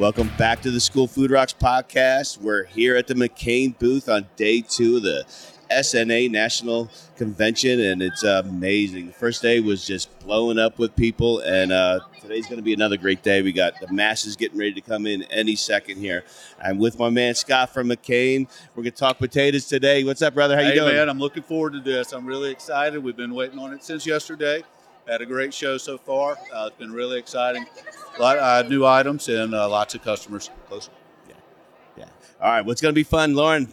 Welcome back to the School Food Rocks podcast. We're here at the McCain booth on day two of the SNA National Convention, and it's amazing. The first day was just blowing up with people, and uh, today's going to be another great day. We got the masses getting ready to come in any second here. I'm with my man Scott from McCain. We're going to talk potatoes today. What's up, brother? How hey, you doing? man, I'm looking forward to this. I'm really excited. We've been waiting on it since yesterday. Had a great show so far. Uh, it's been really exciting. A lot of uh, new items and uh, lots of customers. Close. Yeah. Yeah. All right. What's going to be fun, Lauren?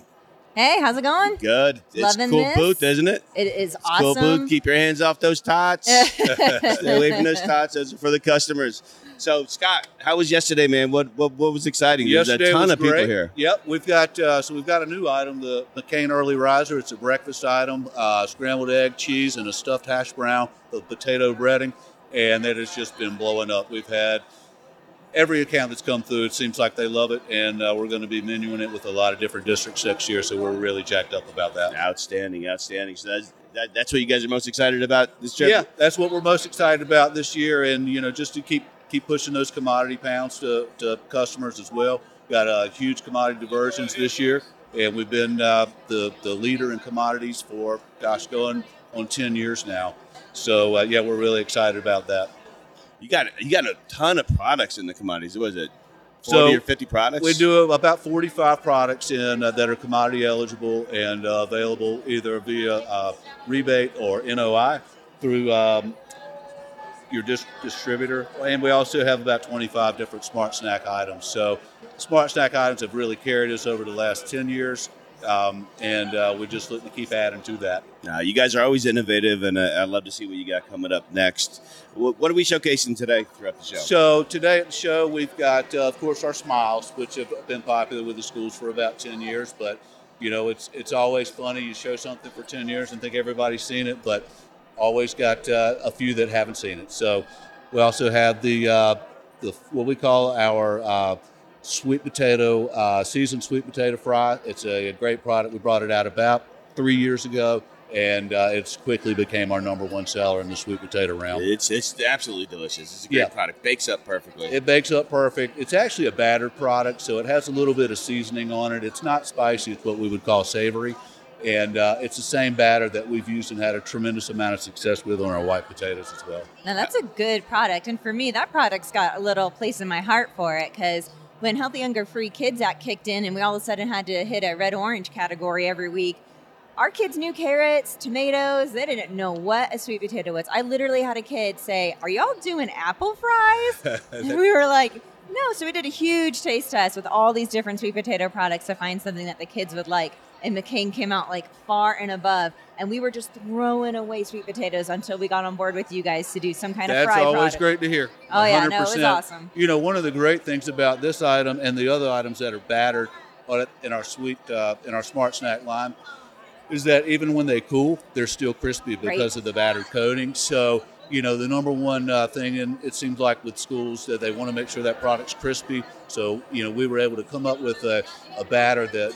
Hey, how's it going? Good. It's Loving cool this. booth, isn't it? It is It's Cool booth. Keep your hands off those tots. Stay away from those tots. Those are for the customers. So, Scott, how was yesterday, man? What what, what was exciting? Yesterday There's a ton was of people here. Yep, we've got uh, so we've got a new item, the McCain Early Riser. It's a breakfast item: uh, scrambled egg, cheese, and a stuffed hash brown with potato breading, and that has just been blowing up. We've had every account that's come through. It seems like they love it, and uh, we're going to be menuing it with a lot of different districts next year. So we're really jacked up about that. Outstanding, outstanding. So that's that, that's what you guys are most excited about this year. Yeah, that's what we're most excited about this year, and you know, just to keep keep pushing those commodity pounds to, to customers as well. Got a huge commodity diversions this year, and we've been uh, the the leader in commodities for gosh, going on ten years now. So uh, yeah, we're really excited about that. You got you got a ton of products in the commodities. What was it? Forty So, or fifty products? We do about 45 products in uh, that are commodity eligible and uh, available either via uh, rebate or NOI through um, your dis- distributor. And we also have about 25 different smart snack items. So, smart snack items have really carried us over the last 10 years. Um, and uh, we're just looking to keep adding to that. Nah, you guys are always innovative, and uh, I'd love to see what you got coming up next. What, what are we showcasing today throughout the show? So today at the show, we've got, uh, of course, our smiles, which have been popular with the schools for about ten years. But you know, it's it's always funny. You show something for ten years and think everybody's seen it, but always got uh, a few that haven't seen it. So we also have the uh, the what we call our uh, sweet potato uh, seasoned sweet potato fry. It's a, a great product. We brought it out about three years ago. And uh, it's quickly became our number one seller in the sweet potato realm. It's it's absolutely delicious. It's a great Yeah. product. Bakes up perfectly. It bakes up perfect. It's actually a battered product, so it has a little bit of seasoning on it. It's not spicy, it's what we would call savory. And uh, it's the same batter that we've used and had a tremendous amount of success with on our white potatoes as well. Now that's a good product, and for me, that product's got a little place in my heart for it because when Healthy Hunger Free Kids Act kicked in, and we all of a sudden had to hit a red orange category every week. Our kids knew carrots, tomatoes. They didn't know what a sweet potato was. I literally had a kid say, "Are y'all doing apple fries?" and we were like, "No." So we did a huge taste test with all these different sweet potato products to find something that the kids would like. And McCain came out like far and above, and we were just throwing away sweet potatoes until we got on board with you guys to do some kind of product. That's always product. great to hear. Oh, yeah, no, it was awesome. You know, one of the great things about this item and the other items that are battered in our sweet uh, in our smart snack line is that even when they cool, they're still crispy because Right. of the battered coating. So, you know, the number one uh, thing, and it seems like with schools that they want to make sure that product's crispy. So, you know, we were able to come up with a, a batter that,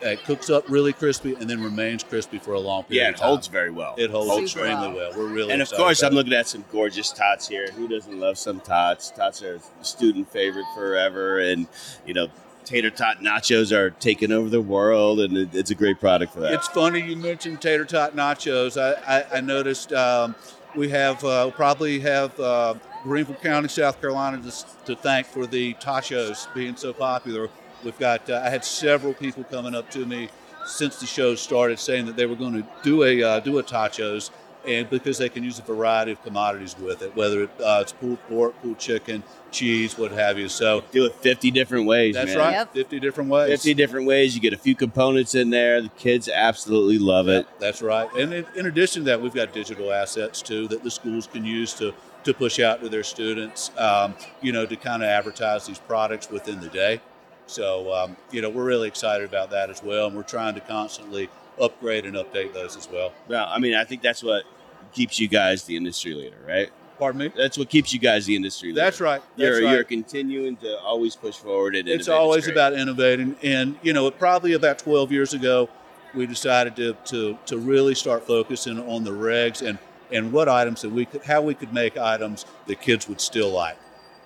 that cooks up really crispy and then remains crispy for a long period yeah, of it time. holds very well. It holds Super extremely well. well. We're really and of course, I'm it. looking at some gorgeous tots here. Who doesn't love some tots? Tots are a student favorite forever, and you know, tater tot nachos are taking over the world, and it, it's a great product for that. It's funny you mentioned tater tot nachos. I, I, I noticed um, we have uh, probably have uh, Greenville County, South Carolina, to, to thank for the tachos being so popular. We've got uh, I had several people coming up to me since the show started saying that they were going to do a uh, do a tachos, and because they can use a variety of commodities with it, whether it, uh, it's pulled pork, pulled chicken, cheese, what have you. So Do it 50 different ways. that's man. right, Yep. fifty different ways. 50 different ways. You get a few components in there. The kids absolutely love it. That's right. And in, in addition to that, we've got digital assets too that the schools can use to to push out to their students. Um, you know, to kind of advertise these products within the day. So um, you know, we're really excited about that as well, and we're trying to constantly upgrade and update those as well. Well, I mean, I think that's what keeps you guys the industry leader, right? Pardon me. That's what keeps you guys the industry leader. That's right. That's You're, right. you're continuing to always push forward and it's always great. about innovating and you know probably about 12 years ago we decided to, to, to really start focusing on the regs and, and what items that we could how we could make items that kids would still like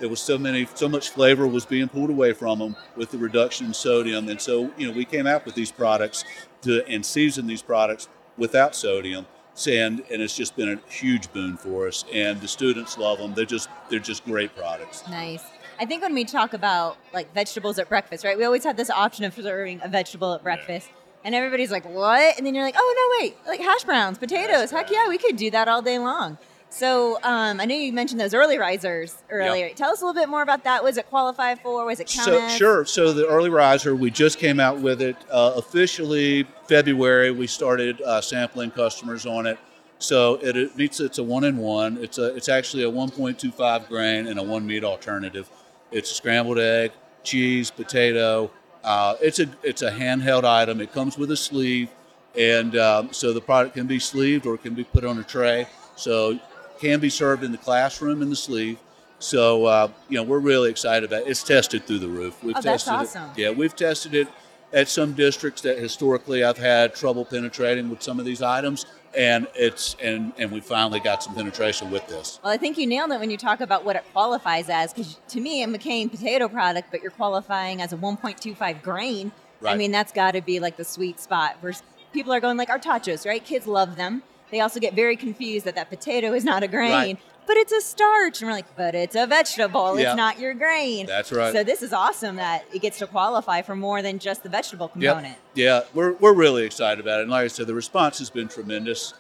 there was so many, so much flavor was being pulled away from them with the reduction in sodium, and so you know we came out with these products to and seasoned these products without sodium, and and it's just been a huge boon for us. And the students love them. They're just they're just great products. Nice. I think when we talk about like vegetables at breakfast, right? We always had this option of serving a vegetable at breakfast. And everybody's like, what? And then you're like, oh, no, wait, like hash browns, potatoes. Heck yeah, we could do that all day long. So um, I know you mentioned those early risers earlier. Tell us a little bit more about that. Was it qualified for? Was it count So sure. So the early riser, we just came out with it uh, officially February. We started uh, sampling customers on it. So it, it meets it's a one in one. It's a it's actually a 1.25 grain and a one meat alternative. It's a scrambled egg, cheese, potato. Uh, it's a it's a handheld item. It comes with a sleeve, and um, so the product can be sleeved or it can be put on a tray. So can be served in the classroom in the sleeve. So uh, you know we're really excited about it. It's tested through the roof. We've Oh, that's tested awesome. it. Yeah, we've tested it at some districts that historically I've had trouble penetrating with some of these items, and it's and and we finally got some penetration with this. Well, I think you nailed it when you talk about what it qualifies as. Because to me, a McCain potato product, but you're qualifying as a 1.25 grain. I mean, that's got to be like the sweet spot. Versus people are going like our tachos, right? Kids love them. They also get very confused that that potato is not a grain, Right. but it's a starch, and we're like, but it's a vegetable. Yeah. It's not your grain. That's right. So this is awesome that it gets to qualify for more than just the vegetable component. Yeah, we're, we're really excited about it. And like I said, the response has been tremendous.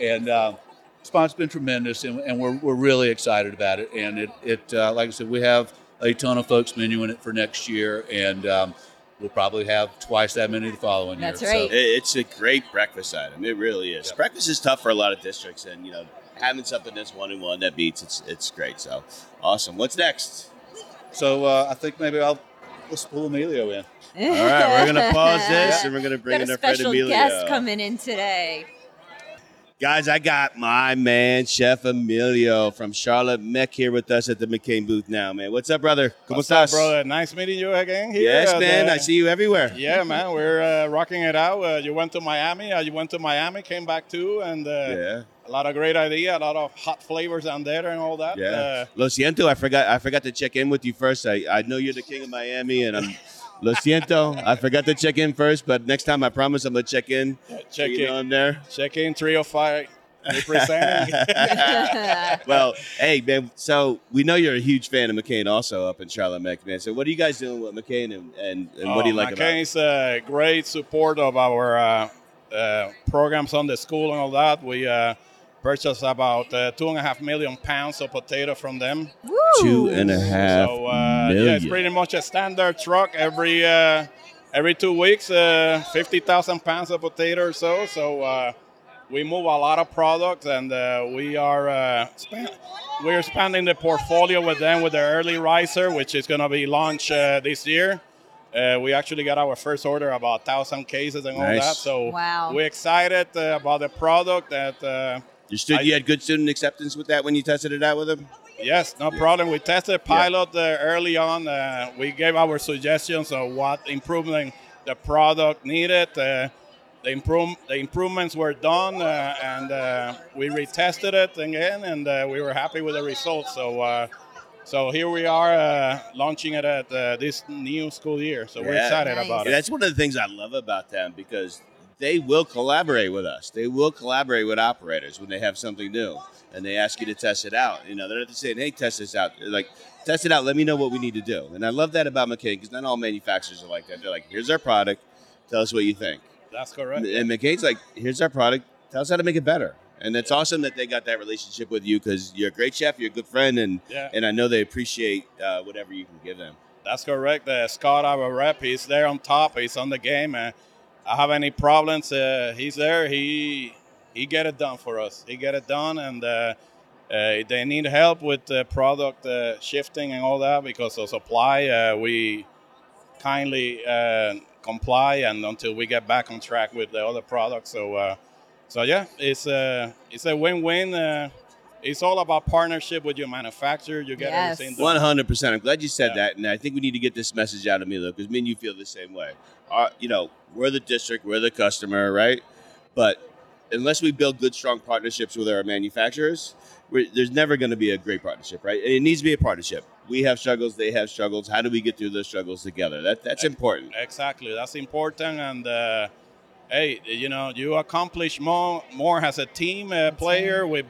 And uh, response has been tremendous, and, and we're, we're really excited about it. And it, it uh, like I said, we have a ton of folks menuing it for next year, and um, we'll probably have twice that many the following That's year. right. It- It's a great breakfast item. It really is. Yep. Breakfast is tough for a lot of districts, and you know, having something that's one in one that beats it's it's great. So awesome. What's next? So, so uh, I think maybe I'll let's pull Emilio in. All right, we're gonna pause this, and we're gonna bring Got in a our friend special Emilio. guest coming in today. Guys, I got my man Chef Emilio from Charlotte Meck here with us at the McCain booth now, man. What's up, brother? ¿Cómo What's estás? up, brother? Nice meeting you again here. Yes, man. the- I see you everywhere. Yeah, man. We're uh, rocking it out. Uh, you went to Miami. Uh, you went to Miami, came back too, and uh, Yeah. a lot of great idea, a lot of hot flavors down there and all that. Yeah. Uh, Lo siento, I forgot. I forgot to check in with you first. I, I know you're the king of Miami, and I'm. Lo siento, I forgot to check in first, but next time I promise I'm gonna check in. check so in, I'm there. check in, three or five, representing. well, hey man. So we know you're a huge fan of McCain, also up in Charlotte Meck, man. So what are you guys doing with McCain, and, and, and what do you like about it? Oh, McCain's a great support of our uh, uh, programs on the school and all that. We uh, purchased about uh, two and a half million pounds of potato from them. Woo! Two and a half So uh, yeah, it's pretty much a standard truck every uh, every two weeks, uh, fifty thousand pounds of potato or so. So uh, we move a lot of products, and uh, we are uh, span- we're expanding the portfolio with them with the early riser, which is going to be launched uh, this year. Uh, we actually got our first order about thousand cases and all that. So Wow. we're excited uh, about the product. That uh, You stood. I- you had good student acceptance with that when you tested it out with them. Yes, no problem. We tested pilot uh, early on. Uh, we gave our suggestions of what improvement the product needed. Uh, the improve the improvements were done, uh, and uh, we retested it again, and uh, we were happy with the results. So, uh, so here we are uh, launching it at uh, this new school year. So we're Yeah. excited Nice. about Yeah, it. that's one of the things I love about them because they will collaborate with us. They will collaborate with operators when they have something new and they ask you to test it out. You know, they're not just saying, "Hey, test this out." They're like, "Test it out. Let me know what we need to do." And I love that about McCain because not all manufacturers are like that. They're like, "Here's our product. Tell us what you think." That's correct. And McCain's like, "Here's our product. Tell us how to make it better." And it's awesome that they got that relationship with you because you're a great chef, you're a good friend, and Yeah. and I know they appreciate uh, whatever you can give them. That's correct. Uh, Scott, our rep, he's there on top. He's on the game. Uh, I have any problems, uh, he's there. He he get it done for us. He get it done, and uh, uh, they need help with uh, product uh, shifting and all that because of supply. Uh, we kindly uh, comply, and until we get back on track with the other products. So, uh, so yeah, it's a it's a win-win. Uh, it's all about partnership with your manufacturer. You get Yes. everything. One hundred percent. I'm glad you said Yeah. that, and I think we need to get this message out of Milo because me and you feel the same way. Our, you know, we're the district, we're the customer, right? But unless we build good, strong partnerships with our manufacturers, we're, there's never going to be a great partnership, right? And it needs to be a partnership. we have struggles, they have struggles. How do we get through those struggles together? That that's important. Exactly, that's important. And uh, hey, you know, you accomplish more more as a team uh, player with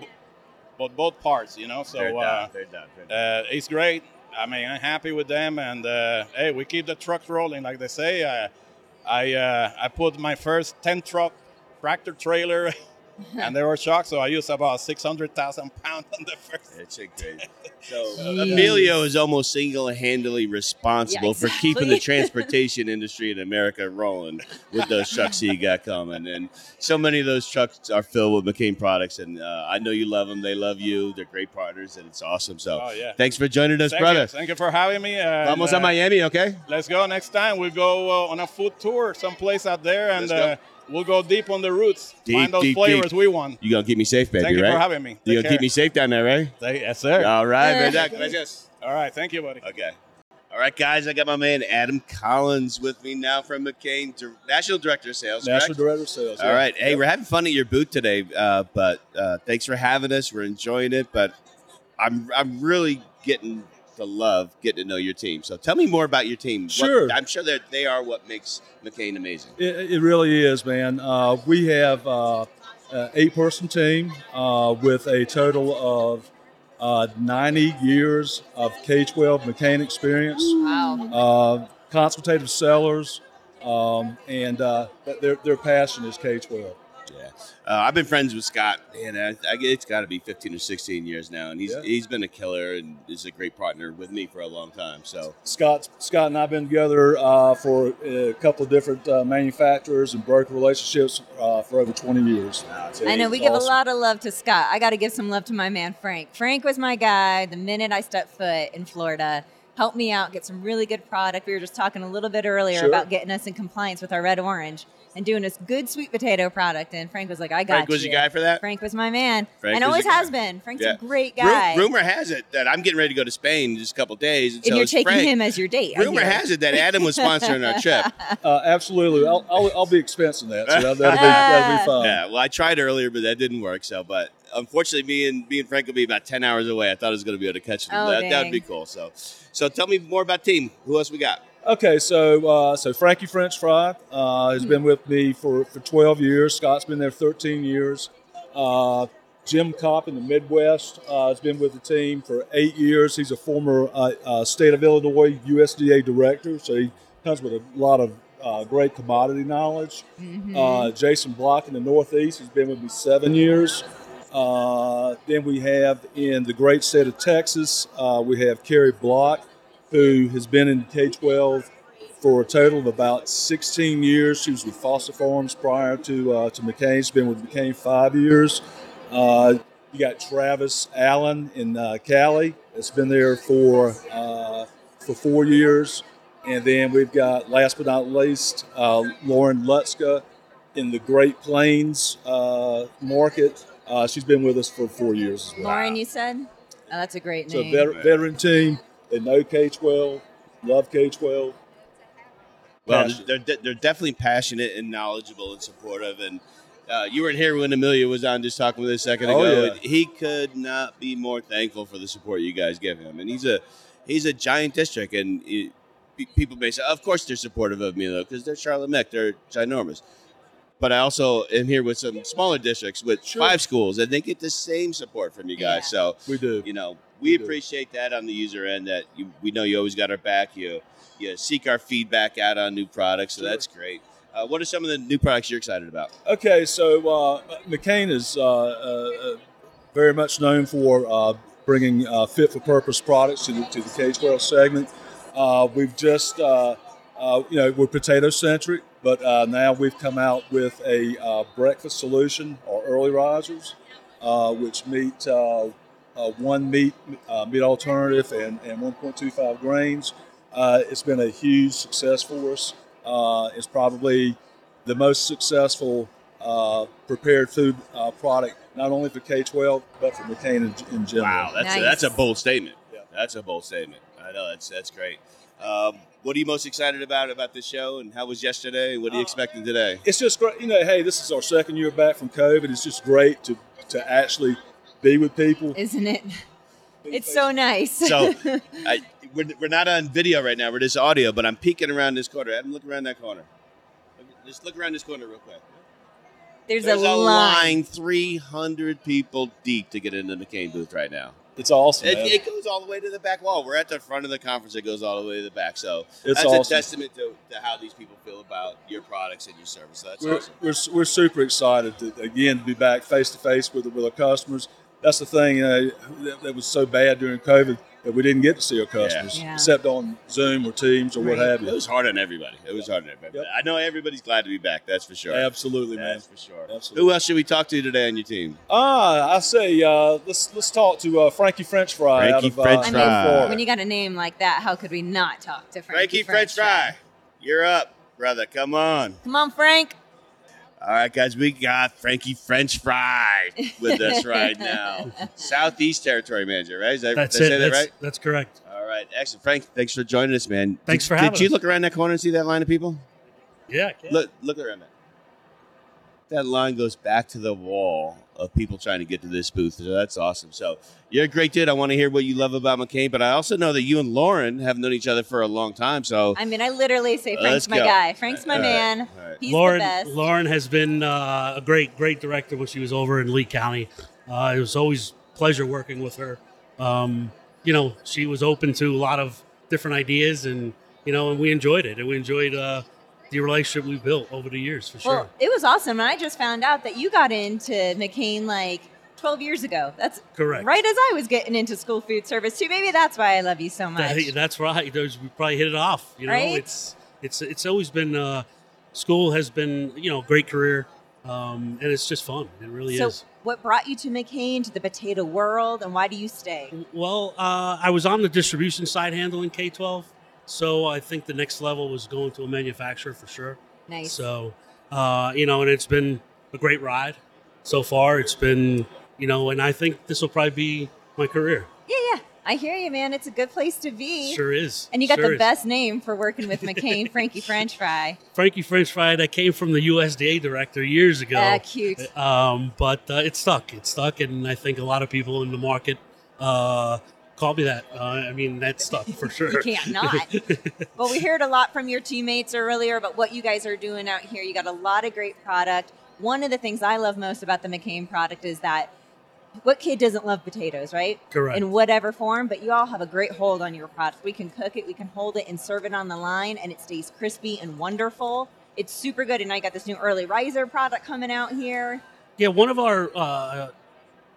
both both parts. You know, so They're uh, done. They're done. They're done. uh, it's great. I mean, I'm happy with them, and uh, hey, we keep the trucks rolling, like they say. Uh, I uh, I put my first ten truck tractor trailer, and they were shocked. So I used about six hundred thousand pounds on the first. It's a great. So Jeez. Emilio is almost single-handedly responsible Yeah, for keeping the transportation industry in America rolling with those trucks he got coming. And so many of those trucks are filled with McCain products, and uh, I know you love them. They love you. They're great partners, and it's awesome. So Oh yeah. thanks for joining us, Thank brother. You. Thank you for having me. and, Vamos uh, a Miami, okay? Let's go next time. We'll go uh, on a food tour someplace out there, and Let's go. uh, we'll go deep on the roots. Deep, find those deep, flavors deep. we want. You gonna keep me safe, baby, Thank you right? for having me. you Take gonna keep me safe down there, right? Thank- Yes, sir. All right, Yeah. gracias. All right. Thank you, buddy. Okay. All right, guys. I got my man Adam Collins with me now from McCain, National Director of Sales. National correct? Director of Sales. All right. Hey, we're having fun at your booth today, uh, but uh, thanks for having us. We're enjoying it, but I'm I'm really getting the love, getting to know your team. So tell me more about your team. What- Sure. I'm sure that they are what makes McCain amazing. It, it really is, man. Uh, we have uh, an eight-person team uh, with a total of uh, 90 years of K-12 McCain experience. Wow. Uh, consultative sellers, um, and uh, their their passion is K-12. Yeah, uh, I've been friends with Scott, and I, I, it's got to be 15 or 16 years now, and he's Yeah. he's been a killer and is a great partner with me for a long time. So Scott Scott and I've been together uh, for a couple of different uh, manufacturers and broker relationships uh, for over 20 years. I know we It's give a lot of love to Scott. I got to give some love to my man Frank. Frank was my guy the minute I stepped foot in Florida. Helped me out, get some really good product. We were just talking a little bit earlier Sure. about getting us in compliance with our red orange and doing this good sweet potato product. And Frank was like, "I got Frank was you." your guy for that. Frank was my man, Frank and always has guy. been. Frank's Yeah. a great Ru- guy. rumor has it that I'm getting ready to go to Spain in just a couple days, and, and so you're taking Frank. him as your date. Rumor has it that Adam was sponsoring our trip. Uh, absolutely, I'll, I'll, I'll be expensing that, so that'll, that'll, be, that'll be fun. Yeah, well, I tried earlier, but that didn't work. So, but unfortunately, me and me and Frank will be about ten hours away. I thought I was going to be able to catch them. Oh, that that would be cool. So, so tell me more about team. Who else we got? Okay, so uh, so Frankie French Fry uh, has been with me for, for 12 years. Scott's been there 13 years. Uh, Jim Kopp in the Midwest uh, has been with the team for eight years. He's a former uh, uh, state of Illinois USDA director, so he comes with a lot of uh, great commodity knowledge. Mhm. Uh, Jason Block in the Northeast has been with me seven years. Uh, then we have in the great state of Texas, uh, we have Kerry Block, who has been in K 12 for a total of about 16 years. She was with Foster Farms prior to uh, to McCain. She's been with McCain five years. Uh, you got Travis Allen in uh, Cali. That's been there for uh, for four years. And then we've got, last but not least, uh, Lauren Lutzka in the Great Plains uh, market. Uh, she's been with us for four years as well. Lauren, you said. Oh, that's a great name. So, name. vet- veteran team. They know K 12, love K 12. Well, they're de- they're definitely passionate and knowledgeable and supportive. And uh, you weren't here when Amelia was on just talking with us a second Oh, ago. yeah. He could not be more thankful for the support you guys give him. And he's a he's a giant district, and it, pe- people may say, of course, they're supportive of me though, because they're Charlotte Meck, they're ginormous. But I also am here with some smaller districts with Sure. five schools, and they get the same support from you guys. Yeah. So We do. you know, we appreciate that on the user end. That you, we know you always got our back. You you seek our feedback out on new products, so Sure. that's great. Uh, what are some of the new products you're excited about? Okay, so uh, McCain is uh, uh, very much known for uh, bringing uh, fit for purpose products to the, to the K 12 segment. Uh, we've just, uh, uh, you know, we're potato centric, but uh, now we've come out with a uh, breakfast solution or early risers, uh, which meet uh, one meat uh, meat alternative and, and 1.25 grains. Uh, it's been a huge success for us. Uh, it's probably the most successful uh, prepared food uh, product, not only for K 12, but for McCain in, in general. Wow, that's a, that's a bold statement. Yeah. That's a bold statement. I know that's that's great. Um, what are you most excited about about this show, and how was yesterday? What are you Uh, expecting today? It's just great. You know, hey, this is our second year back from COVID. It's just great to, to actually be with people. Isn't it? It's so nice. So I, we're, we're not on video right now. We're just audio, but I'm peeking around this corner. Adam, look around that corner. Look- Just look around this corner real quick. there's, There's a, a line. line 300 people deep to get into the McCain booth right now. It's awesome. It, man. it goes all the way to the back wall. We're at the front of the conference. It goes all the way to the back. So It's that's awesome. a testament to, to how these people feel about your products and your service. So that's we're, awesome. we're, we're super excited to again to be back face to face with with our customers. That's the thing uh, that, that was so bad during COVID that we didn't get to see our customers Yeah. except on Zoom or Teams or what have you. It was hard on everybody. It was hard on everybody. Yep. I know everybody's glad to be back. That's for sure. Absolutely, man. That's for sure. Absolutely. Who else should we talk to today on your team? Ah, I say uh, let's let's talk to uh, Frankie French Fry Frankie out of uh, French I Fry. mean, when you got a name like that, how could we not talk to Frankie, Frankie French Fry. You're up, brother. Come on. Come on, Frank. All right, guys, we got Frankie French Fry with us right now. Southeast Territory Manager, right? Is that, That's it. say that That's, right? that's correct. All right, excellent. Frank, thanks for joining us, man. Thanks did, for having Did you look around that corner and see that line of people? Yeah. I can. Look, look around that. That line goes back to the wall of people trying to get to this booth. So that's awesome. So you're a great dude. I want to hear what you love about McCain, but I also know that you and Lauren have known each other for a long time. So I mean, I literally say Frank's my go. guy. Frank's my All right. man. All right. He's Lauren, the best. Lauren has been uh, a great, great director when she was over in Lee County. Uh, it was always pleasure working with her. Um, you know, she was open to a lot of different ideas, and you know, and we enjoyed it, and we enjoyed uh, the relationship we built over the years for sure. Well, it was awesome. And I just found out that you got into McCain like 12 years ago. That's Correct. right as I was getting into school food service too. Maybe that's why I love you so much. That- that's right. Those we probably hit it off. You know, Right? it's it's it's always been uh, school has been you know a great career, um, and it's just fun. It really so, is. what brought you to McCain, to the potato world, and why do you stay? Well, uh, I was on the distribution side handling K twelve, so I think the next level was going to a manufacturer for sure. Nice. So, uh, you know, and it's been a great ride so far. It's been, you know, and I think this will probably be my career. yeah, yeah. I hear you, man. It's a good place to be. Sure is. And you got Sure the is. best name for working with McCain, Frankie French Fry. Frankie French Fry that came from the USDA director years ago. Ah, cute. Um, but uh, it stuck. It stuck, and I think a lot of people in the market uh, call me that. Uh, I mean, that stuff for sure. You can't not. well, we heard a lot from your teammates earlier about what you guys are doing out here. You got a lot of great product. One of the things I love most about the McCain product is that what kid doesn't love potatoes, right? Correct. In whatever form, but you all have a great hold on your product. We can cook it, we can hold it and serve it on the line, and it stays crispy and wonderful. It's super good. And I got this new early riser product coming out here. Yeah, one of our uh,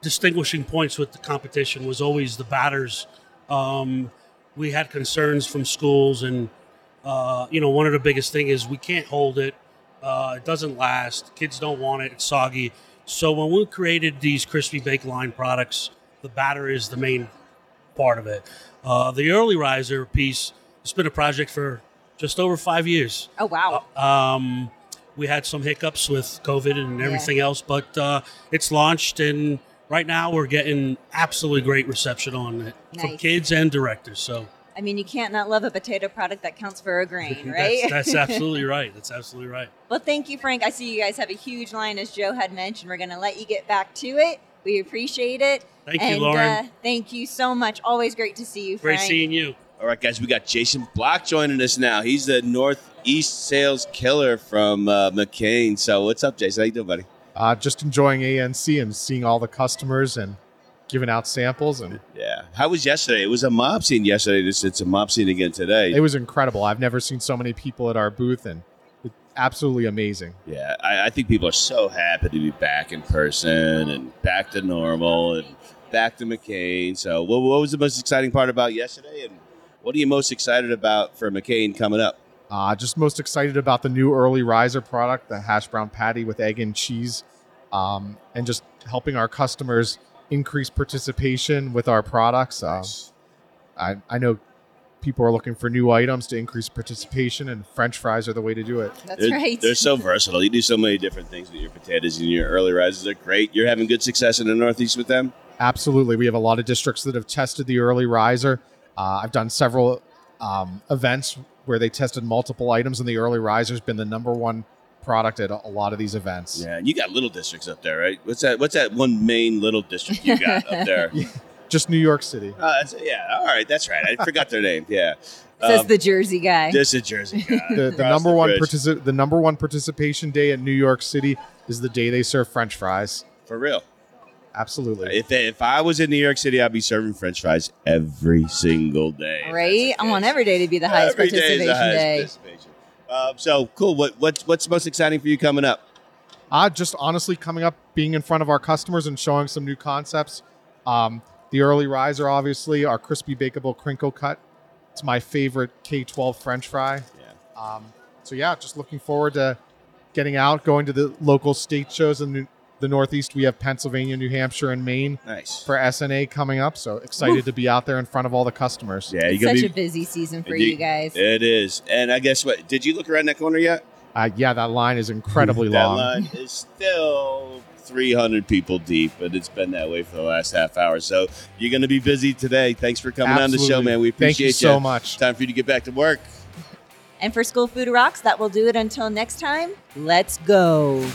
distinguishing points with the competition was always the batters. Um, we had concerns from schools, and uh, you know, one of the biggest thing is we can't hold it. Uh, it doesn't last. Kids don't want it. It's soggy. So when we created these crispy bake line products, the batter is the main part of it. Uh, the early riser piece, it's been a project for just over five years. Oh, wow. Um, we had some hiccups with COVID and Yeah. everything else, but uh, it's launched, and right now we're getting absolutely great reception on it from kids and directors. So I mean, you can't not love a potato product that counts for a grain, right? that's, that's absolutely right. That's absolutely right. Well, thank you, Frank. I see you guys have a huge line, as Joe had mentioned. We're going to let you get back to it. We appreciate it. Thank you, and, Lauren. Uh, thank you so much. Always great to see you, Great seeing you. All right, guys, we got Jason Block joining us now. He's the Northeast sales killer from uh, McCain. So, what's up, Jason? How you doing, buddy? Uh, just enjoying ANC and seeing all the customers and giving out samples. And Yeah. How was yesterday? It was a mob scene yesterday. It's, it's a mob scene again today. it was incredible. I've never seen so many people at our booth, and absolutely amazing. yeah, I, I think people are so happy to be back in person and back to normal and back to McCain. So, what, what was the most exciting part about yesterday? And what are you most excited about for McCain coming up? Uh, just most excited about the new early riser product, the hash brown patty with egg and cheese, um, and just helping our customers increase participation with our products. Um, I, I know people are looking for new items to increase participation, and French fries are the way to do it. That's they're, right. They're so versatile. You do so many different things with your potatoes and your early rises. They're great. You're having good success in the Northeast with them. Absolutely. We have a lot of districts that have tested the early riser. Uh, I've done several um, events where they tested multiple items, and the early riser's been the number one product at a a lot of these events. Yeah, and you got little districts up there, right? What's that? What's that one main little district you got up there? just New York City. Uh, yeah, all right, that's right. I forgot their name. Yeah, Says Um, the Jersey guy. This is Jersey guy. The, the Across number one bridge. partici- the number one participation day at New York City is the day they serve French fries. for real. Absolutely. If if I was in New York City, I'd be serving French fries every single day. right? I want every day to be the highest Every day is participation the highest day. participation. Um, so cool. What what's what's most exciting for you coming up? Uh, just honestly coming up, being in front of our customers and showing some new concepts. Um, the early riser, obviously, our crispy bakeable crinkle cut. It's my favorite K12 French fry. Yeah. Um, so yeah, just looking forward to getting out, going to the local state shows in the, the Northeast. We have Pennsylvania, New Hampshire, and Maine Nice. for SNA coming up. So excited to be out there in front of all the customers. Yeah, you It's gonna such be. a busy season for you- you guys. It is, and I guess what? Did you look around that corner yet? Uh, yeah, that line is incredibly long. that long. line is still 300 people deep, but it's been that way for the last half hour. So you're going to be busy today. Thanks for coming on the show, Absolutely. man. We Thank appreciate you so much. Time for you to get back to work. And for School Food Rocks, that will do it until next time. Let's go.